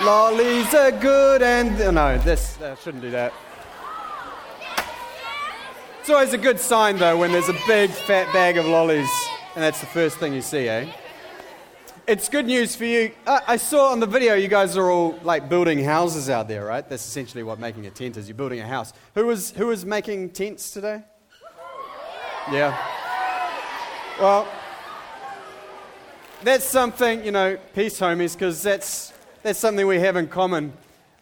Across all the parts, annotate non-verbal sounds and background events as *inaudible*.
Lollies are good and. Oh, no, this. I shouldn't do that. It's always a good sign, though, when there's a big fat bag of lollies, and that's the first thing you see, eh? It's good news for you. Uh, I saw on the video you guys are all like building houses out there, right? That's essentially what making a tent is. You're building a house. Who was, who was making tents today? Yeah. Well, that's something, you know, peace homies, because that's, that's something we have in common.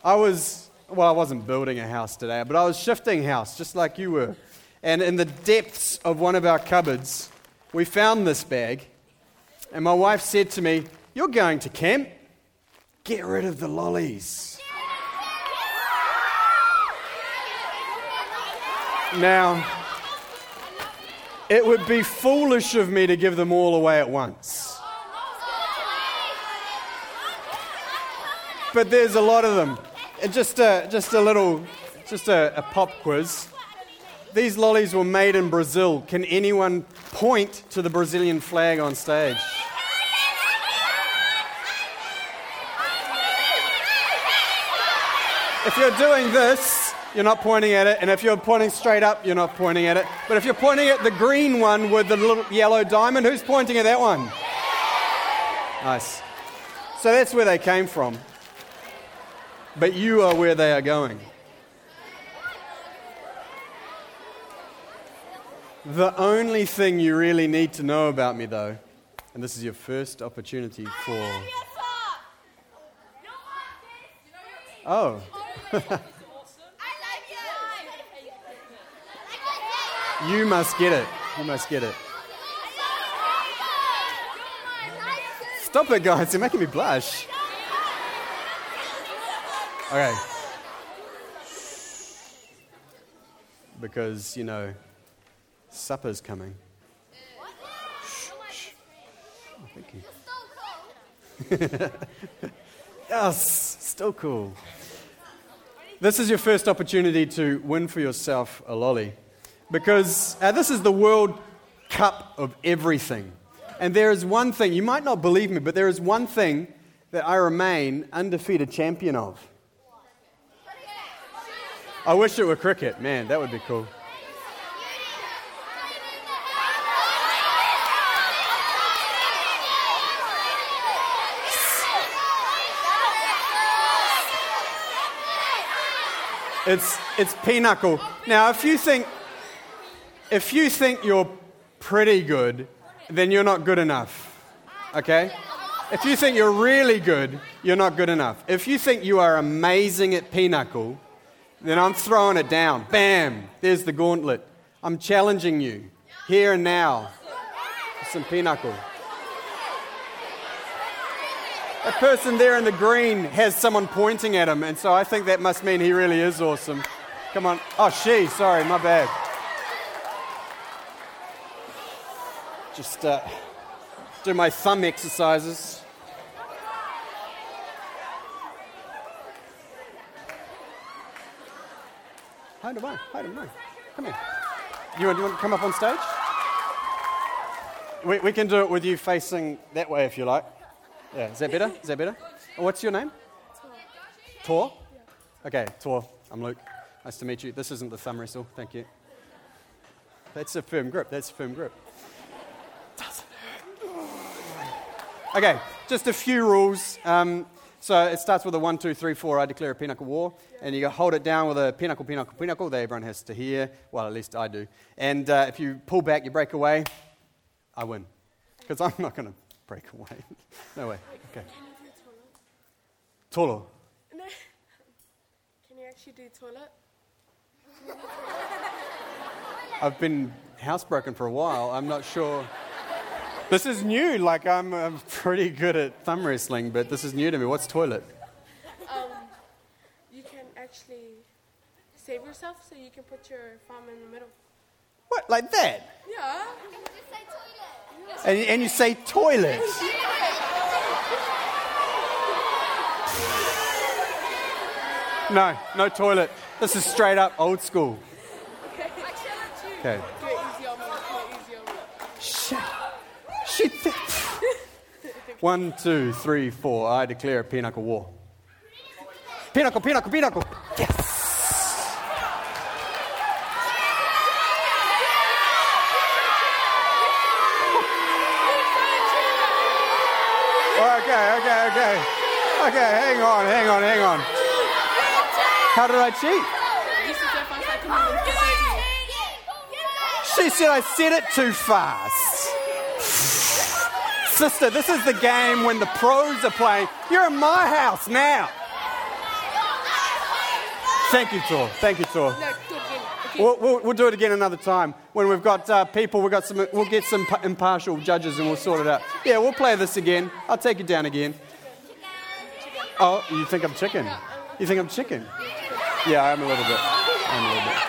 I was, well, I wasn't building a house today, but I was shifting house, just like you were. And in the depths of one of our cupboards, we found this bag. And my wife said to me, You're going to camp? Get rid of the lollies. Now, it would be foolish of me to give them all away at once. But there's a lot of them. Just a, just a little, just a, a pop quiz. These lollies were made in Brazil. Can anyone point to the Brazilian flag on stage? If you're doing this, you're not pointing at it. And if you're pointing straight up, you're not pointing at it. But if you're pointing at the green one with the little yellow diamond, who's pointing at that one? Nice. So that's where they came from. But you are where they are going. The only thing you really need to know about me, though, and this is your first opportunity for. Oh. *laughs* you must get it. You must get it. Stop it, guys. You're making me blush. Okay. Because, you know, supper's coming. Oh, thank you. *laughs* yes, still cool. This is your first opportunity to win for yourself a lolly. Because uh, this is the World Cup of everything. And there is one thing, you might not believe me, but there is one thing that I remain undefeated champion of. I wish it were cricket. Man, that would be cool. It's, it's pinochle. Now, if you think, if you think you're pretty good, then you're not good enough. Okay? If you think you're really good, you're not good enough. If you think you are amazing at pinochle, then I'm throwing it down. Bam! There's the gauntlet. I'm challenging you here and now. Some pinochle. That person there in the green has someone pointing at him, and so I think that must mean he really is awesome. Come on. Oh, she, sorry, my bad. Just uh, do my thumb exercises. Hi, Devine. Hi, Devine. Come here. You want, you want to come up on stage? We, we can do it with you facing that way if you like. Yeah, is that better? Is that better? What's your name? Tor. Okay, Tor. I'm Luke. Nice to meet you. This isn't the thumb wrestle. Thank you. That's a firm grip. That's a firm grip. Okay, just a few rules. Um, so it starts with a one, two, three, four. I declare a pinochle war, and you hold it down with a pinochle, pinochle, pinochle. That everyone has to hear. Well, at least I do. And uh, if you pull back, you break away. I win, because I'm not going to break away. *laughs* no way. Okay. Tolo. No. Can you actually do toilet? I've been housebroken for a while. I'm not sure. This is new. Like, I'm, I'm pretty good at thumb wrestling, but this is new to me. What's toilet? Um, you can actually save yourself so you can put your thumb in the middle. What? Like that? Yeah. And, and you say toilet. No, no toilet. This is straight up old school. Okay. Do it Shit. *laughs* Shit. One, two, three, four. I declare a pinochle war. Pinnacle, pinnacle, pinnacle. Yes. Okay, okay, okay. Okay, hang on, hang on, hang on. How did I cheat? She said I said it too fast. Sister, this is the game when the pros are playing. You're in my house now. Thank you, Tor. Thank you, Tor. No, do it again. Okay. We'll, we'll, we'll do it again another time when we've got uh, people. We've got some. We'll get some p- impartial judges and we'll sort it out. Yeah, we'll play this again. I'll take you down again. Oh, you think I'm chicken? You think I'm chicken? Yeah, I am a little bit. I'm a little bit.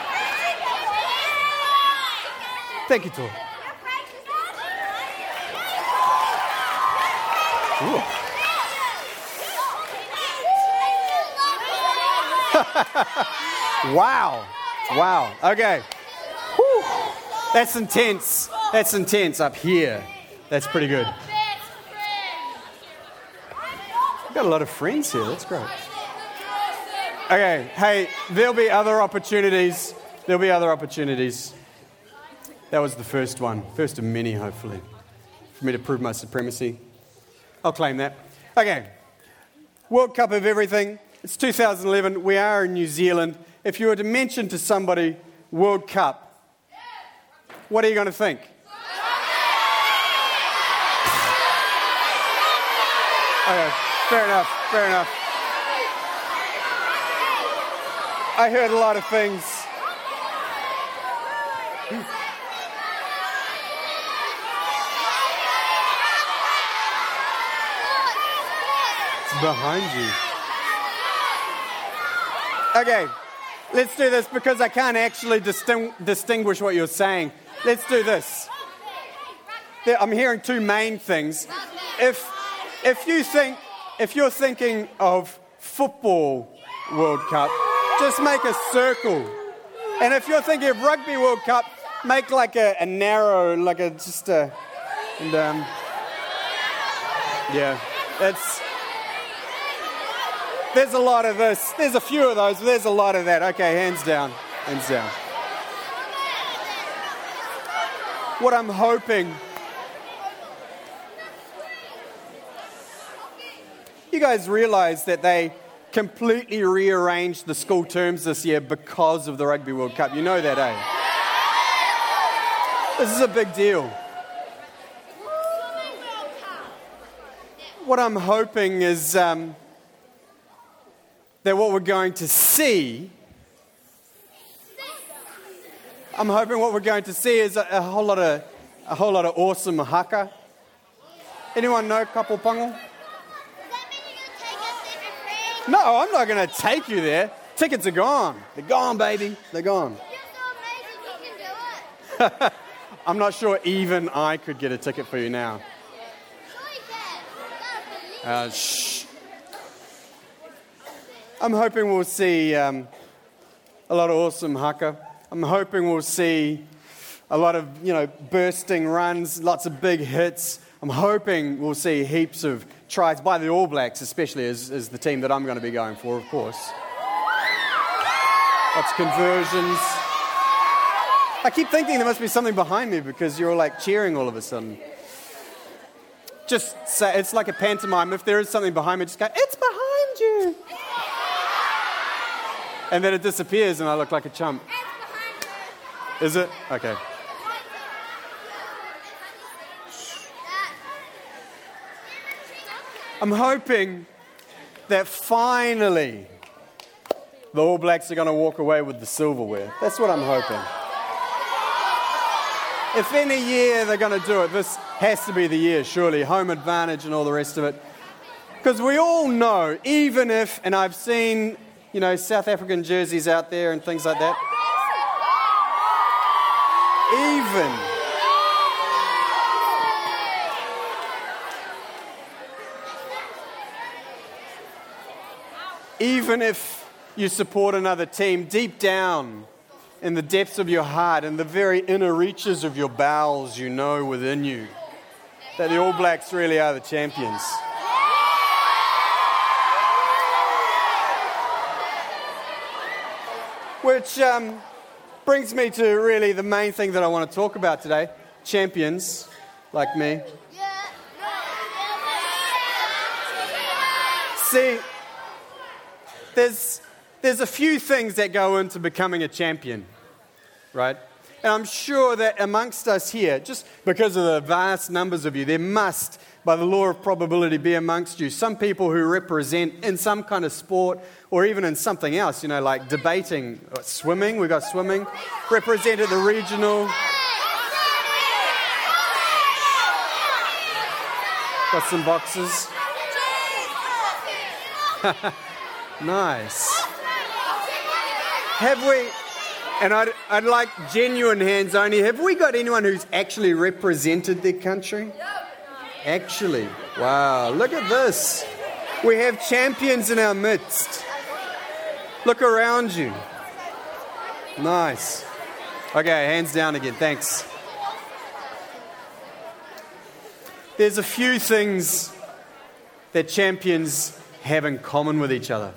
Thank you, Tor. *laughs* Wow. Wow. Okay. Whew. That's intense. That's intense up here. That's pretty good. We've got a lot of friends here. That's great. Okay. Hey, there'll be other opportunities. There'll be other opportunities. That was the first one. First of many, hopefully, for me to prove my supremacy. I'll claim that. Okay. World Cup of everything. It's 2011. We are in New Zealand. If you were to mention to somebody World Cup, what are you going to think? Okay, fair enough, fair enough. I heard a lot of things. It's behind you. Okay, let's do this because I can't actually disting- distinguish what you're saying. Let's do this. I'm hearing two main things. If, if you think, if you're thinking of football World Cup, just make a circle. And if you're thinking of rugby World Cup, make like a, a narrow, like a just a, and um, yeah, that's. There's a lot of this. There's a few of those, but there's a lot of that. Okay, hands down. Hands down. What I'm hoping. You guys realize that they completely rearranged the school terms this year because of the Rugby World Cup. You know that, eh? This is a big deal. What I'm hoping is. Um, that what we're going to see, I'm hoping what we're going to see is a, a whole lot of a whole lot of awesome haka. Anyone know Kapa o Pango? No, I'm not going to take you there. Tickets are gone. They're gone, baby. They're gone. *laughs* I'm not sure even I could get a ticket for you now. Uh, shh. I'm hoping we'll see um, a lot of awesome haka. I'm hoping we'll see a lot of, you know, bursting runs, lots of big hits. I'm hoping we'll see heaps of tries by the All Blacks, especially as, as the team that I'm going to be going for, of course. Lots of conversions. I keep thinking there must be something behind me because you're all like cheering all of a sudden. Just say, it's like a pantomime. If there is something behind me, just go, it's behind you and then it disappears and I look like a chump. Is it? Okay. I'm hoping that finally the All Blacks are going to walk away with the silverware. That's what I'm hoping. If any year they're going to do it, this has to be the year, surely. Home advantage and all the rest of it. Because we all know, even if, and I've seen you know, South African jerseys out there and things like that. Even. Even if you support another team, deep down in the depths of your heart, in the very inner reaches of your bowels, you know within you that the All Blacks really are the champions. Which um, brings me to really the main thing that I want to talk about today champions like me. See, there's, there's a few things that go into becoming a champion, right? And I'm sure that amongst us here, just because of the vast numbers of you, there must, by the law of probability, be amongst you some people who represent in some kind of sport or even in something else, you know, like debating, swimming, we've got swimming, represented the regional. Got some boxes. *laughs* nice. Have we, and I'd, I'd like genuine hands only, have we got anyone who's actually represented their country? Actually, wow, look at this. We have champions in our midst. Look around you. Nice. Okay, hands down again, thanks. There's a few things that champions have in common with each other.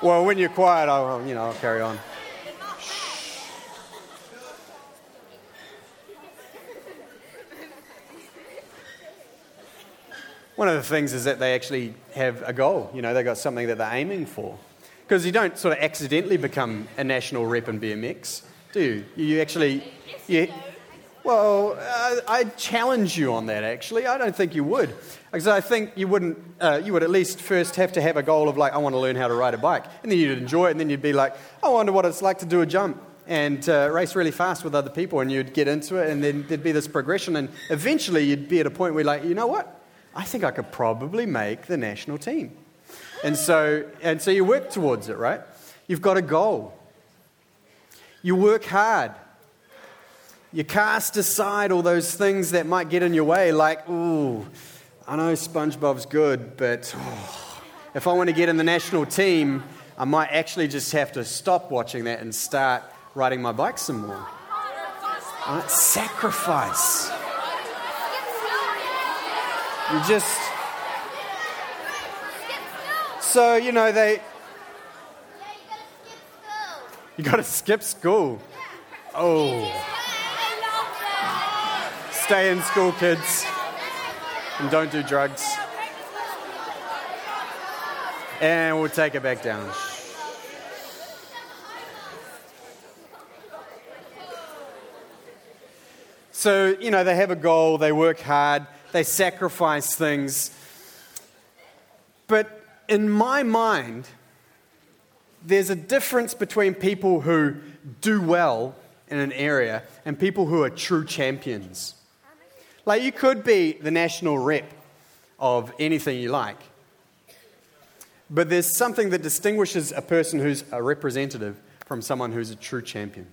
Well, when you're quiet, I'll, you know, I'll carry on. One of the things is that they actually have a goal. You know, they've got something that they're aiming for. Because you don't sort of accidentally become a national rep in BMX, do you? You actually, you, well, uh, I challenge you on that. Actually, I don't think you would, because I think you wouldn't. Uh, you would at least first have to have a goal of like, I want to learn how to ride a bike, and then you'd enjoy it, and then you'd be like, I wonder what it's like to do a jump and uh, race really fast with other people, and you'd get into it, and then there'd be this progression, and eventually you'd be at a point where, like, you know what? I think I could probably make the national team, and so and so you work towards it, right? You've got a goal. You work hard you cast aside all those things that might get in your way, like, ooh, I know SpongeBob's good, but oh, if I want to get in the national team, I might actually just have to stop watching that and start riding my bike some more. Right? Sacrifice. You just. So, you know, they. You got to skip school. Oh. Stay in school, kids, and don't do drugs. And we'll take it back down. So, you know, they have a goal, they work hard, they sacrifice things. But in my mind, there's a difference between people who do well in an area and people who are true champions. Like, you could be the national rep of anything you like, but there's something that distinguishes a person who's a representative from someone who's a true champion.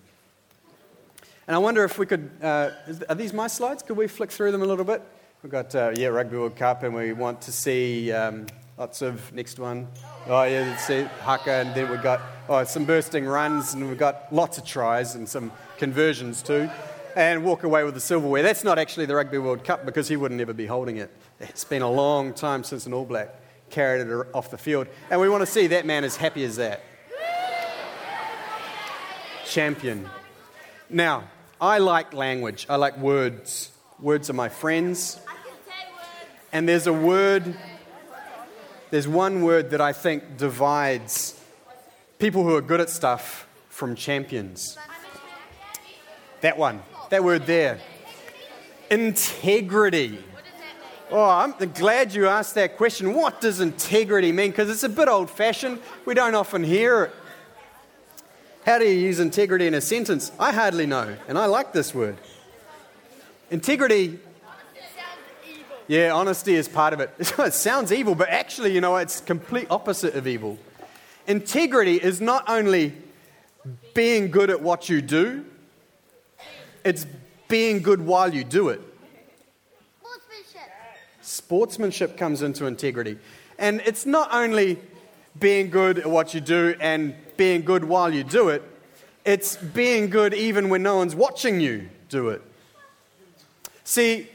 And I wonder if we could, uh, are these my slides? Could we flick through them a little bit? We've got, uh, yeah, Rugby World Cup, and we want to see um, lots of, next one. Oh, yeah, see, haka, and then we've got oh, some bursting runs, and we've got lots of tries and some conversions too and walk away with the silverware. That's not actually the Rugby World Cup because he wouldn't ever be holding it. It's been a long time since an All Black carried it off the field. And we want to see that man as happy as that. Champion. Now, I like language, I like words. Words are my friends. And there's a word, there's one word that I think divides people who are good at stuff from champions. That one. That word there. Integrity. Oh, I'm glad you asked that question. What does integrity mean? Because it's a bit old fashioned. We don't often hear it. How do you use integrity in a sentence? I hardly know, and I like this word. Integrity. Yeah, honesty is part of it. *laughs* It sounds evil, but actually, you know, it's complete opposite of evil. Integrity is not only being good at what you do, it's being good while you do it. Sportsmanship. Sportsmanship comes into integrity. And it's not only being good at what you do and being good while you do it, it's being good even when no one's watching you do it. See,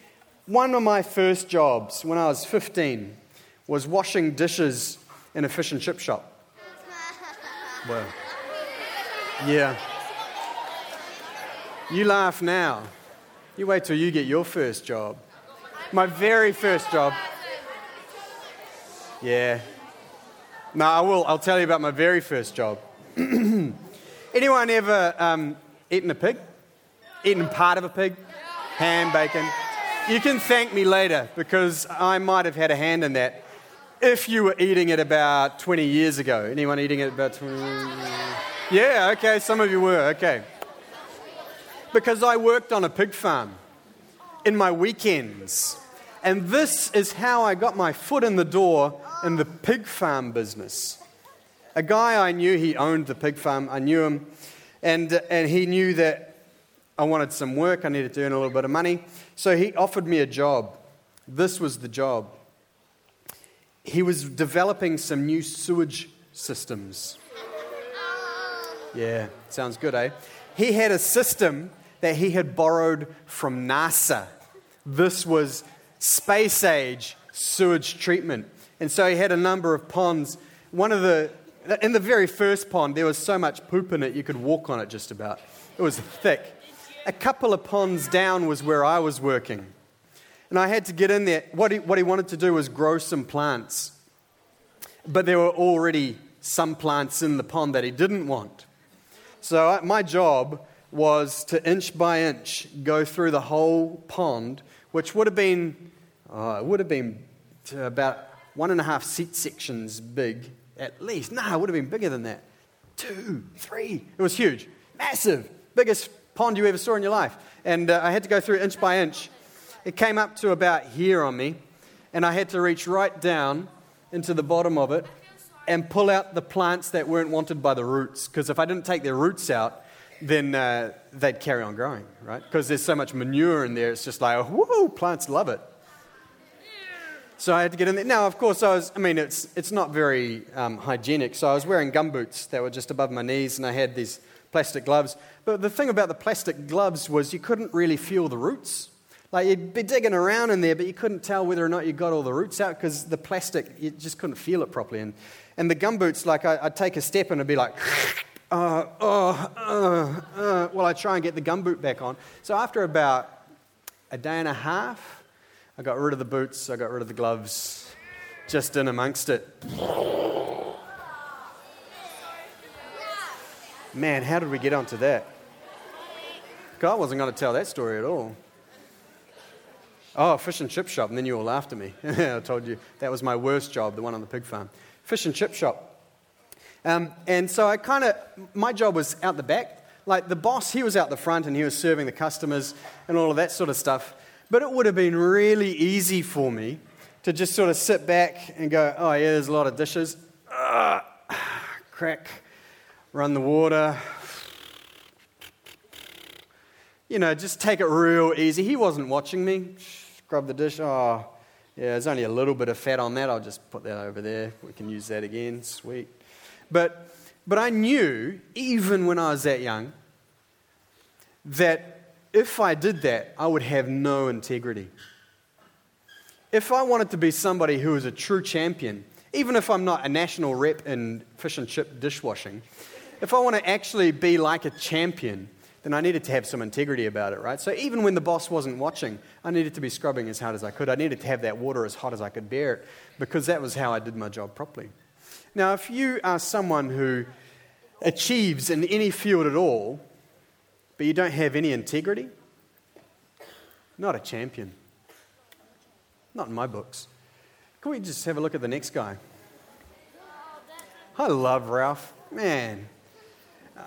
one of my first jobs when I was 15 was washing dishes in a fish and chip shop. *laughs* Well, yeah. You laugh now. You wait till you get your first job. My very first job. Yeah. No, I will. I'll tell you about my very first job. *clears throat* Anyone ever um, eaten a pig? Eaten part of a pig? Ham, bacon? You can thank me later because I might have had a hand in that if you were eating it about 20 years ago. Anyone eating it about 20? Yeah, okay, some of you were, okay. Because I worked on a pig farm in my weekends. And this is how I got my foot in the door in the pig farm business. A guy I knew, he owned the pig farm, I knew him, and, and he knew that I wanted some work, I needed to earn a little bit of money. So he offered me a job. This was the job. He was developing some new sewage systems. Yeah, sounds good, eh? He had a system that he had borrowed from NASA. This was space age sewage treatment. And so he had a number of ponds. One of the, in the very first pond, there was so much poop in it you could walk on it just about. It was thick. A couple of ponds down was where I was working. And I had to get in there. What he, what he wanted to do was grow some plants. But there were already some plants in the pond that he didn't want. So my job was to inch by inch go through the whole pond, which would have been, uh, would have been about one and a half seat sections big, at least. No, it would have been bigger than that. Two, three. It was huge, massive, biggest pond you ever saw in your life. And uh, I had to go through inch by inch. It came up to about here on me, and I had to reach right down into the bottom of it and pull out the plants that weren't wanted by the roots. Because if I didn't take their roots out, then uh, they'd carry on growing, right? Because there's so much manure in there, it's just like, whoo, plants love it. So I had to get in there. Now, of course, I was, I mean, it's, it's not very um, hygienic. So I was wearing gum boots that were just above my knees, and I had these plastic gloves. But the thing about the plastic gloves was you couldn't really feel the roots. Like you'd be digging around in there, but you couldn't tell whether or not you got all the roots out because the plastic, you just couldn't feel it properly. And, and the gum boots, like I, would take a step and it'd be like, *laughs* uh, uh, uh, uh, well, I try and get the gum boot back on. So after about a day and a half, I got rid of the boots, I got rid of the gloves, just in amongst it. Man, how did we get onto that? God wasn't going to tell that story at all. Oh, fish and chip shop, and then you all laughed at me. *laughs* I told you that was my worst job, the one on the pig farm. Fish and chip shop. Um, and so I kind of, my job was out the back. Like the boss, he was out the front and he was serving the customers and all of that sort of stuff. But it would have been really easy for me to just sort of sit back and go, oh, yeah, there's a lot of dishes. Uh, *sighs* crack, run the water. You know, just take it real easy. He wasn't watching me. Scrub the dish. Oh, yeah, there's only a little bit of fat on that. I'll just put that over there. We can use that again. Sweet. But, but I knew, even when I was that young, that if I did that, I would have no integrity. If I wanted to be somebody who is a true champion, even if I'm not a national rep in fish and chip dishwashing, if I want to actually be like a champion, then I needed to have some integrity about it, right? So even when the boss wasn't watching, I needed to be scrubbing as hard as I could. I needed to have that water as hot as I could bear it because that was how I did my job properly. Now, if you are someone who achieves in any field at all, but you don't have any integrity, not a champion. Not in my books. Can we just have a look at the next guy? I love Ralph. Man,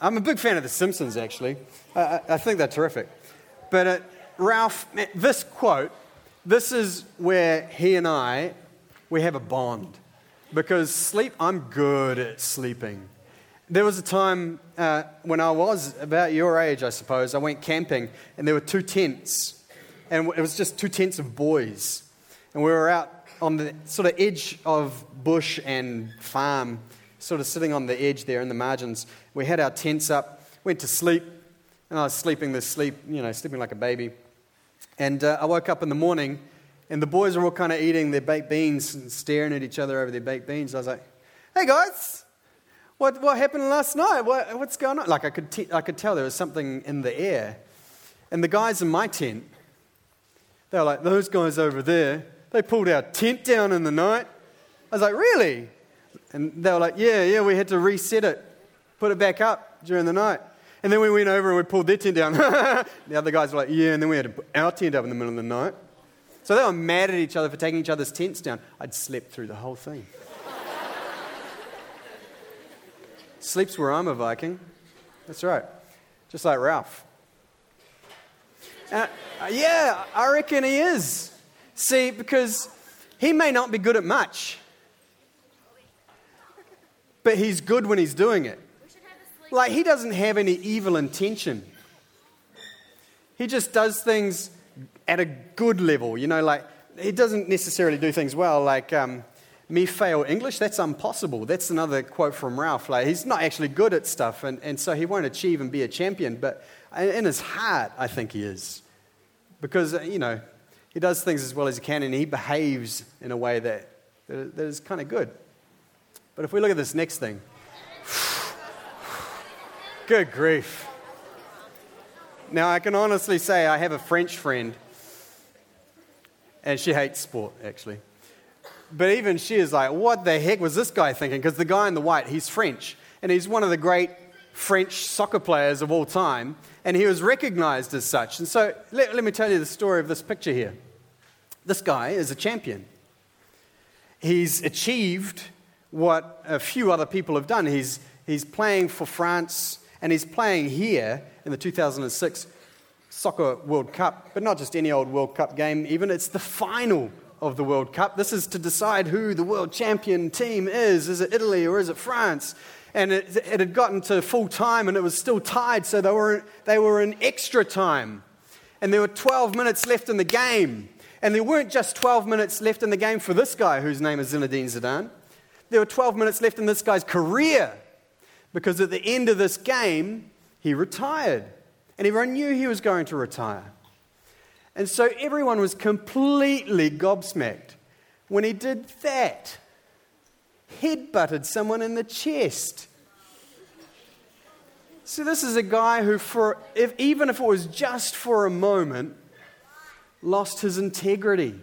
I'm a big fan of The Simpsons, actually. I, I think they're terrific. But uh, Ralph, this quote, this is where he and I, we have a bond because sleep, I'm good at sleeping. There was a time uh, when I was about your age, I suppose, I went camping and there were two tents, and it was just two tents of boys. And we were out on the sort of edge of bush and farm, sort of sitting on the edge there in the margins. We had our tents up, went to sleep, and I was sleeping this sleep, you know, sleeping like a baby. And uh, I woke up in the morning and the boys were all kind of eating their baked beans and staring at each other over their baked beans. I was like, hey guys, what, what happened last night? What, what's going on? Like I could, t- I could tell there was something in the air. And the guys in my tent, they were like, those guys over there, they pulled our tent down in the night. I was like, really? And they were like, yeah, yeah, we had to reset it, put it back up during the night. And then we went over and we pulled their tent down. *laughs* the other guys were like, yeah, and then we had to put our tent up in the middle of the night. So they were mad at each other for taking each other's tents down. I'd slept through the whole thing. *laughs* Sleeps where I'm a Viking. That's right. Just like Ralph. Uh, yeah, I reckon he is. See, because he may not be good at much, but he's good when he's doing it. Like, he doesn't have any evil intention. He just does things at a good level, you know, like, he doesn't necessarily do things well, like, um, me fail English, that's impossible. That's another quote from Ralph. Like, he's not actually good at stuff, and, and so he won't achieve and be a champion, but in his heart, I think he is. Because, uh, you know, he does things as well as he can, and he behaves in a way that, that, that is kind of good. But if we look at this next thing, good grief. Now, I can honestly say I have a French friend, and she hates sport, actually. But even she is like, what the heck was this guy thinking? Because the guy in the white, he's French, and he's one of the great French soccer players of all time, and he was recognized as such. And so let, let me tell you the story of this picture here. This guy is a champion. He's achieved what a few other people have done. He's, he's playing for France, and he's playing here in the 2006 Soccer World Cup, but not just any old World Cup game, even it's the final of the World Cup. This is to decide who the world champion team is. Is it Italy or is it France? And it, it had gotten to full time and it was still tied, so they were, they were in extra time. And there were 12 minutes left in the game. And there weren't just 12 minutes left in the game for this guy, whose name is Zinedine Zidane. There were 12 minutes left in this guy's career because at the end of this game, he retired. And everyone knew he was going to retire. And so everyone was completely gobsmacked when he did that. Head butted someone in the chest. So, this is a guy who, for, if, even if it was just for a moment, lost his integrity.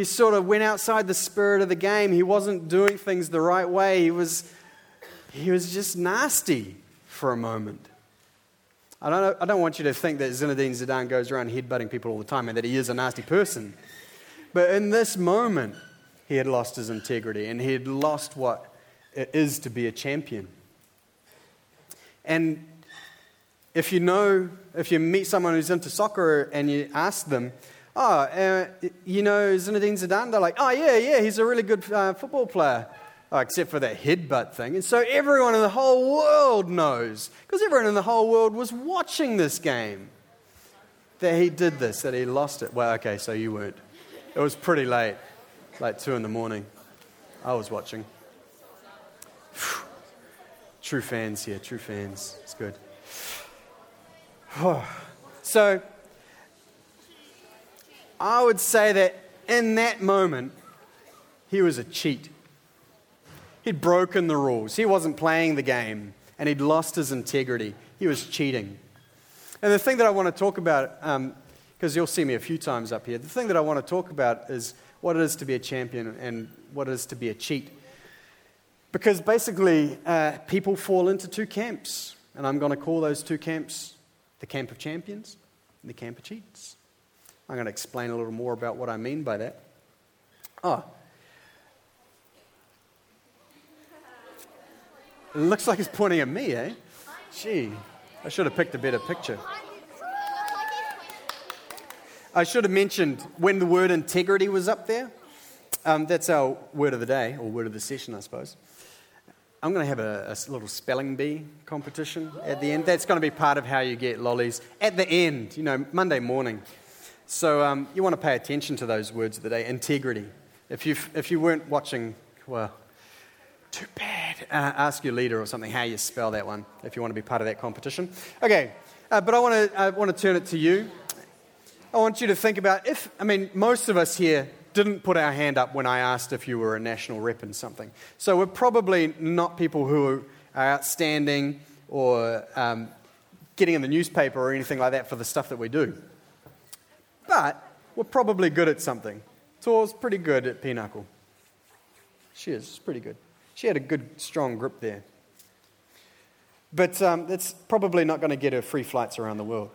He sort of went outside the spirit of the game. He wasn't doing things the right way. He was, he was just nasty for a moment. I don't, I don't want you to think that Zinedine Zidane goes around headbutting people all the time and that he is a nasty person. But in this moment, he had lost his integrity and he had lost what it is to be a champion. And if you know, if you meet someone who's into soccer and you ask them, oh, uh, you know Zinedine Zidane? They're like, oh, yeah, yeah, he's a really good uh, football player. Oh, except for that headbutt thing. And so everyone in the whole world knows, because everyone in the whole world was watching this game, that he did this, that he lost it. Well, okay, so you weren't. It was pretty late, like 2 in the morning. I was watching. *sighs* True fans here, true fans. It's good. *sighs* so, I would say that in that moment, he was a cheat. He'd broken the rules. He wasn't playing the game and he'd lost his integrity. He was cheating. And the thing that I want to talk about, because um, you'll see me a few times up here, the thing that I want to talk about is what it is to be a champion and what it is to be a cheat. Because basically, uh, people fall into two camps. And I'm going to call those two camps the camp of champions and the camp of cheats. I'm going to explain a little more about what I mean by that. Oh, It looks like he's pointing at me, eh? Gee, I should have picked a better picture. I should have mentioned when the word integrity was up there. Um, that's our word of the day, or word of the session, I suppose. I'm going to have a, a, little spelling bee competition at the end. That's going to be part of how you get lollies at the end, you know, Monday morning. So um, you want to pay attention to those words of the day integrity. If, you if you weren't watching, well, too bad. Uh, ask your leader or something how you spell that one if you want to be part of that competition. Okay, uh, but I want to I want to turn it to you. I want you to think about if I mean most of us here didn't put our hand up when I asked if you were a national rep in something. So we're probably not people who are outstanding or um, getting in the newspaper or anything like that for the stuff that we do. But we're probably good at something. Tor's pretty good at pinochle. She is pretty good. She had a good, strong grip there. But um, probably not going to get her free flights around the world.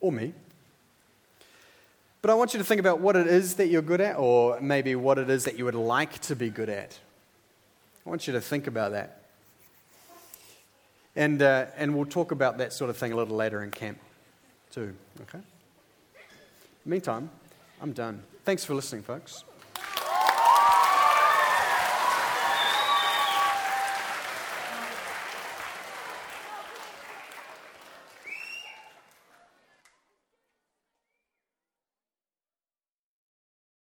Or me. But I want you to think about what it is that you're good at, or maybe what it is that you would like to be good at. I want you to think about that. And, uh, and we'll talk about that sort of thing a little later in camp, too. Okay? Meantime, I'm done. Thanks for listening, folks.